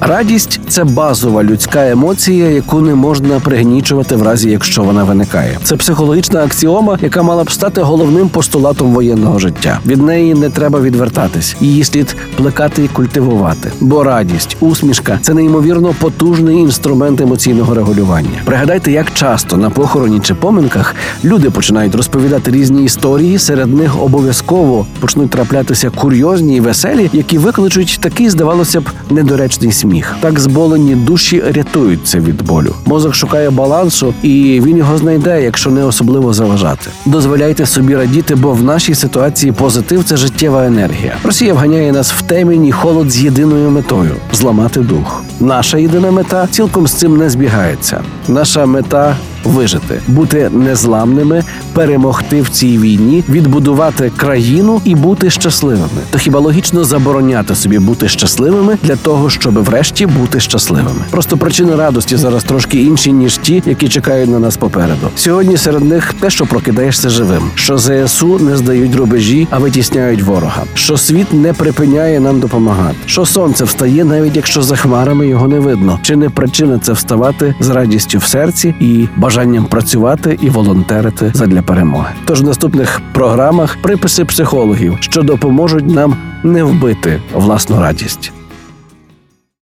Радість це базова людська емоція, яку не можна пригнічувати в разі, якщо вона виникає. Це психологічна аксіома, яка мала б стати головним постулатом воєнного життя. Від неї не треба відвертатись, її слід плекати і культивувати. Бо радість, усмішка це неймовірно потужний інструмент емоційного регулювання. Пригадайте, як часто на похороні чи поминках люди починають розповідати різні історії. Серед них обов'язково почнуть траплятися курйозні і веселі, які викличуть такий, здавалося б, недоречний сміх. Так зболені душі рятуються від болю. Мозок шукає балансу, і він його знайде, якщо не особливо заважати. Дозволяйте собі радіти, бо в нашій ситуації позитив це життєва енергія. Росія вганяє нас в темінь і холод з єдиною метою зламати дух. Наша єдина мета цілком з цим не збігається. Наша мета вижити, бути незламними, перемогти в цій війні, відбудувати країну і бути щасливими. То хіба логічно забороняти собі бути щасливими для того, щоб врешті бути щасливими? Просто причини радості зараз трошки інші ніж ті, які чекають на нас попереду. Сьогодні серед них те, що прокидаєшся живим, що ЗСУ не здають рубежі, а витісняють ворога, що світ не припиняє нам допомагати, що сонце встає, навіть якщо за хмарами його не видно. Чи не причина це вставати з радістю в серці і бажанням працювати і волонтерити задля перемоги? Тож в наступних програмах приписи психологів, що допоможуть нам не вбити власну радість.